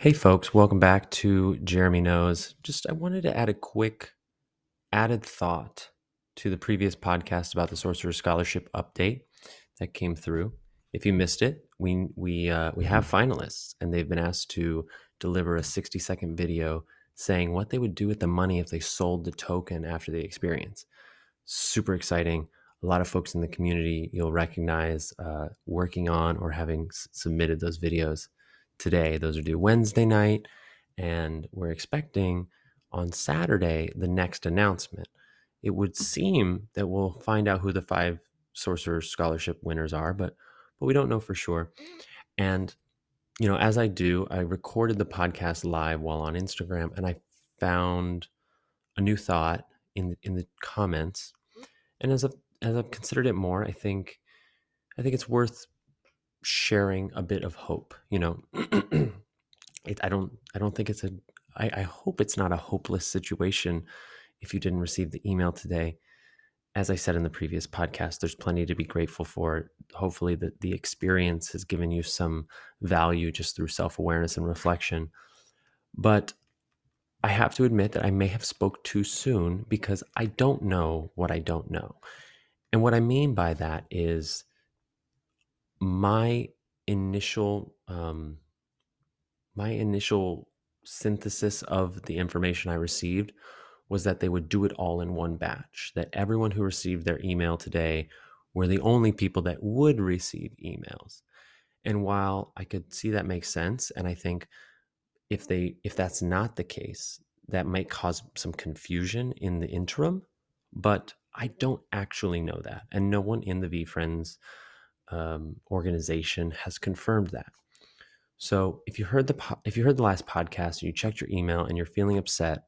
Hey, folks, welcome back to Jeremy Knows. Just I wanted to add a quick added thought to the previous podcast about the Sorcerer Scholarship update that came through. If you missed it, we we uh, we have finalists, and they've been asked to deliver a 60 second video saying what they would do with the money if they sold the token after the experience. Super exciting. A lot of folks in the community you'll recognize uh, working on or having s- submitted those videos today. Those are due Wednesday night, and we're expecting on Saturday the next announcement. It would seem that we'll find out who the five Sorcerer Scholarship winners are, but but we don't know for sure. And you know, as I do, I recorded the podcast live while on Instagram, and I found a new thought in the, in the comments. And as I've as I've considered it more, I think I think it's worth sharing a bit of hope. You know, it, I don't I don't think it's a I, I hope it's not a hopeless situation if you didn't receive the email today. As I said in the previous podcast, there's plenty to be grateful for. Hopefully, the, the experience has given you some value just through self awareness and reflection. But I have to admit that I may have spoke too soon because I don't know what I don't know. And what I mean by that is my initial um, my initial synthesis of the information I received was that they would do it all in one batch. That everyone who received their email today were the only people that would receive emails. And while I could see that makes sense, and I think if they if that's not the case, that might cause some confusion in the interim. But I don't actually know that, and no one in the VeeFriends um, organization has confirmed that. So if you heard the po- if you heard the last podcast and you checked your email and you're feeling upset,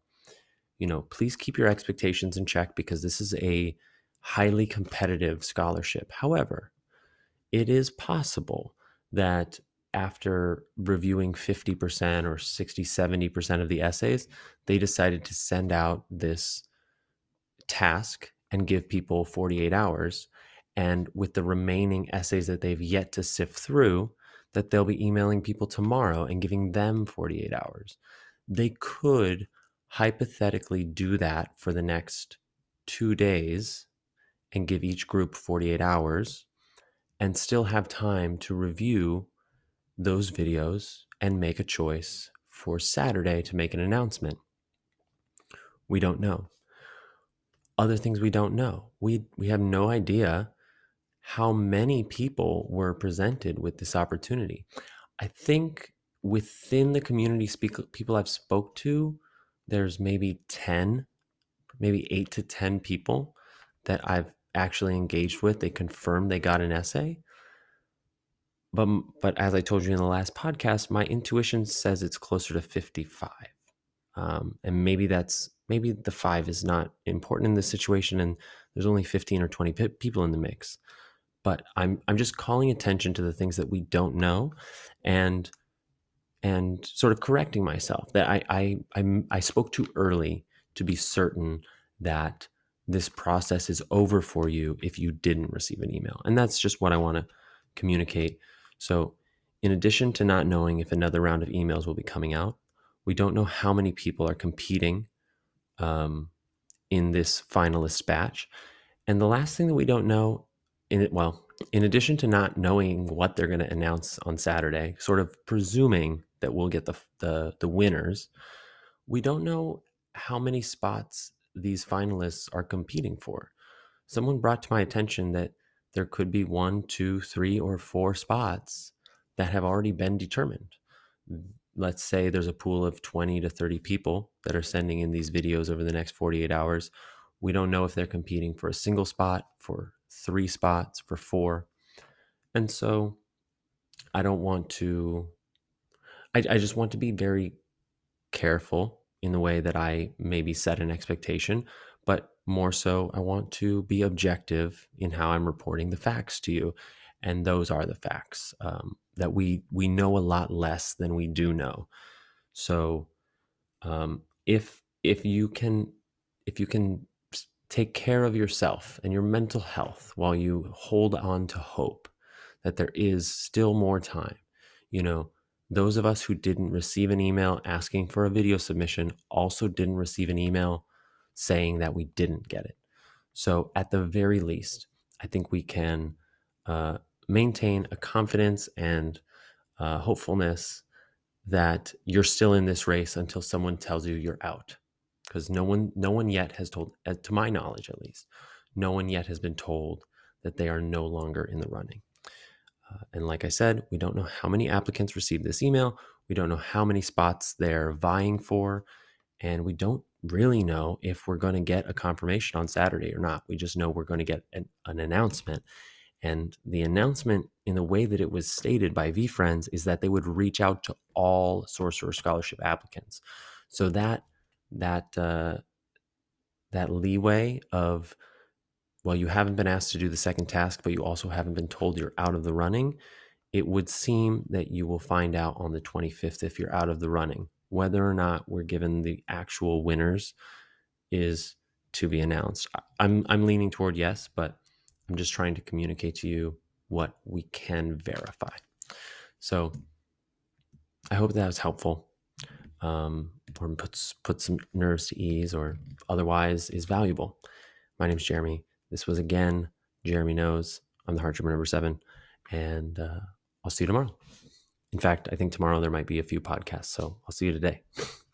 you know, please keep your expectations in check because this is a highly competitive scholarship. However, it is possible that after reviewing 50% or 60 70% of the essays, they decided to send out this task and give people 48 hours and with the remaining essays that they've yet to sift through that they'll be emailing people tomorrow and giving them 48 hours. They could hypothetically do that for the next 2 days and give each group 48 hours and still have time to review those videos and make a choice for Saturday to make an announcement. We don't know. Other things we don't know. We we have no idea how many people were presented with this opportunity. I think within the community speak, people I've spoke to, there's maybe 10, maybe 8 to 10 people that I've actually engaged with. They confirmed they got an essay. But but as I told you in the last podcast, my intuition says it's closer to 55. Um, and maybe that's maybe the five is not important in this situation and there's only 15 or 20 p- people in the mix but i'm i'm just calling attention to the things that we don't know and and sort of correcting myself that i i i, I spoke too early to be certain that this process is over for you if you didn't receive an email and that's just what i want to communicate so in addition to not knowing if another round of emails will be coming out we don't know how many people are competing um, in this finalist batch. And the last thing that we don't know, in it, well, in addition to not knowing what they're going to announce on Saturday, sort of presuming that we'll get the, the the winners, we don't know how many spots these finalists are competing for. Someone brought to my attention that there could be one, two, three, or four spots that have already been determined let's say there's a pool of 20 to 30 people that are sending in these videos over the next 48 hours. We don't know if they're competing for a single spot, for three spots, for four. And so I don't want to, I, I just want to be very careful in the way that I maybe set an expectation, but more so, I want to be objective in how I'm reporting the facts to you. And those are the facts. Um, that we we know a lot less than we do know. So um, if if you can if you can take care of yourself and your mental health while you hold on to hope that there is still more time, you know, those of us who didn't receive an email asking for a video submission also didn't receive an email saying that we didn't get it. So, at the very least, I think we can uh, maintain a confidence and uh, hopefulness that you're still in this race until someone tells you you're out. Because no one, no one yet has told, uh, to my knowledge at least, no one yet has been told that they are no longer in the running. Uh, and like I said, we don't know how many applicants received this email. We don't know how many spots they're vying for. And we don't really know if we're going to get a confirmation on Saturday or not. We just know we're going to get an, an announcement. And the announcement, in the way that it was stated by VeeFriends, is that they would reach out to all Sorcerer Scholarship applicants. So that that uh, that leeway of well, you haven't been asked to do the second task, but you also haven't been told you're out of the running. It would seem that you will find out on the 25th if you're out of the running. Whether or not we're given the actual winners is to be announced. I'm I'm leaning toward yes, but I'm just trying to communicate to you what we can verify. So I hope that was helpful, um, or puts put some nerves to ease, or otherwise is valuable. My name is Jeremy. This was again Jeremy knows. I'm the heart dreamer number seven, and uh, I'll see you tomorrow. In fact, I think tomorrow there might be a few podcasts, so I'll see you today.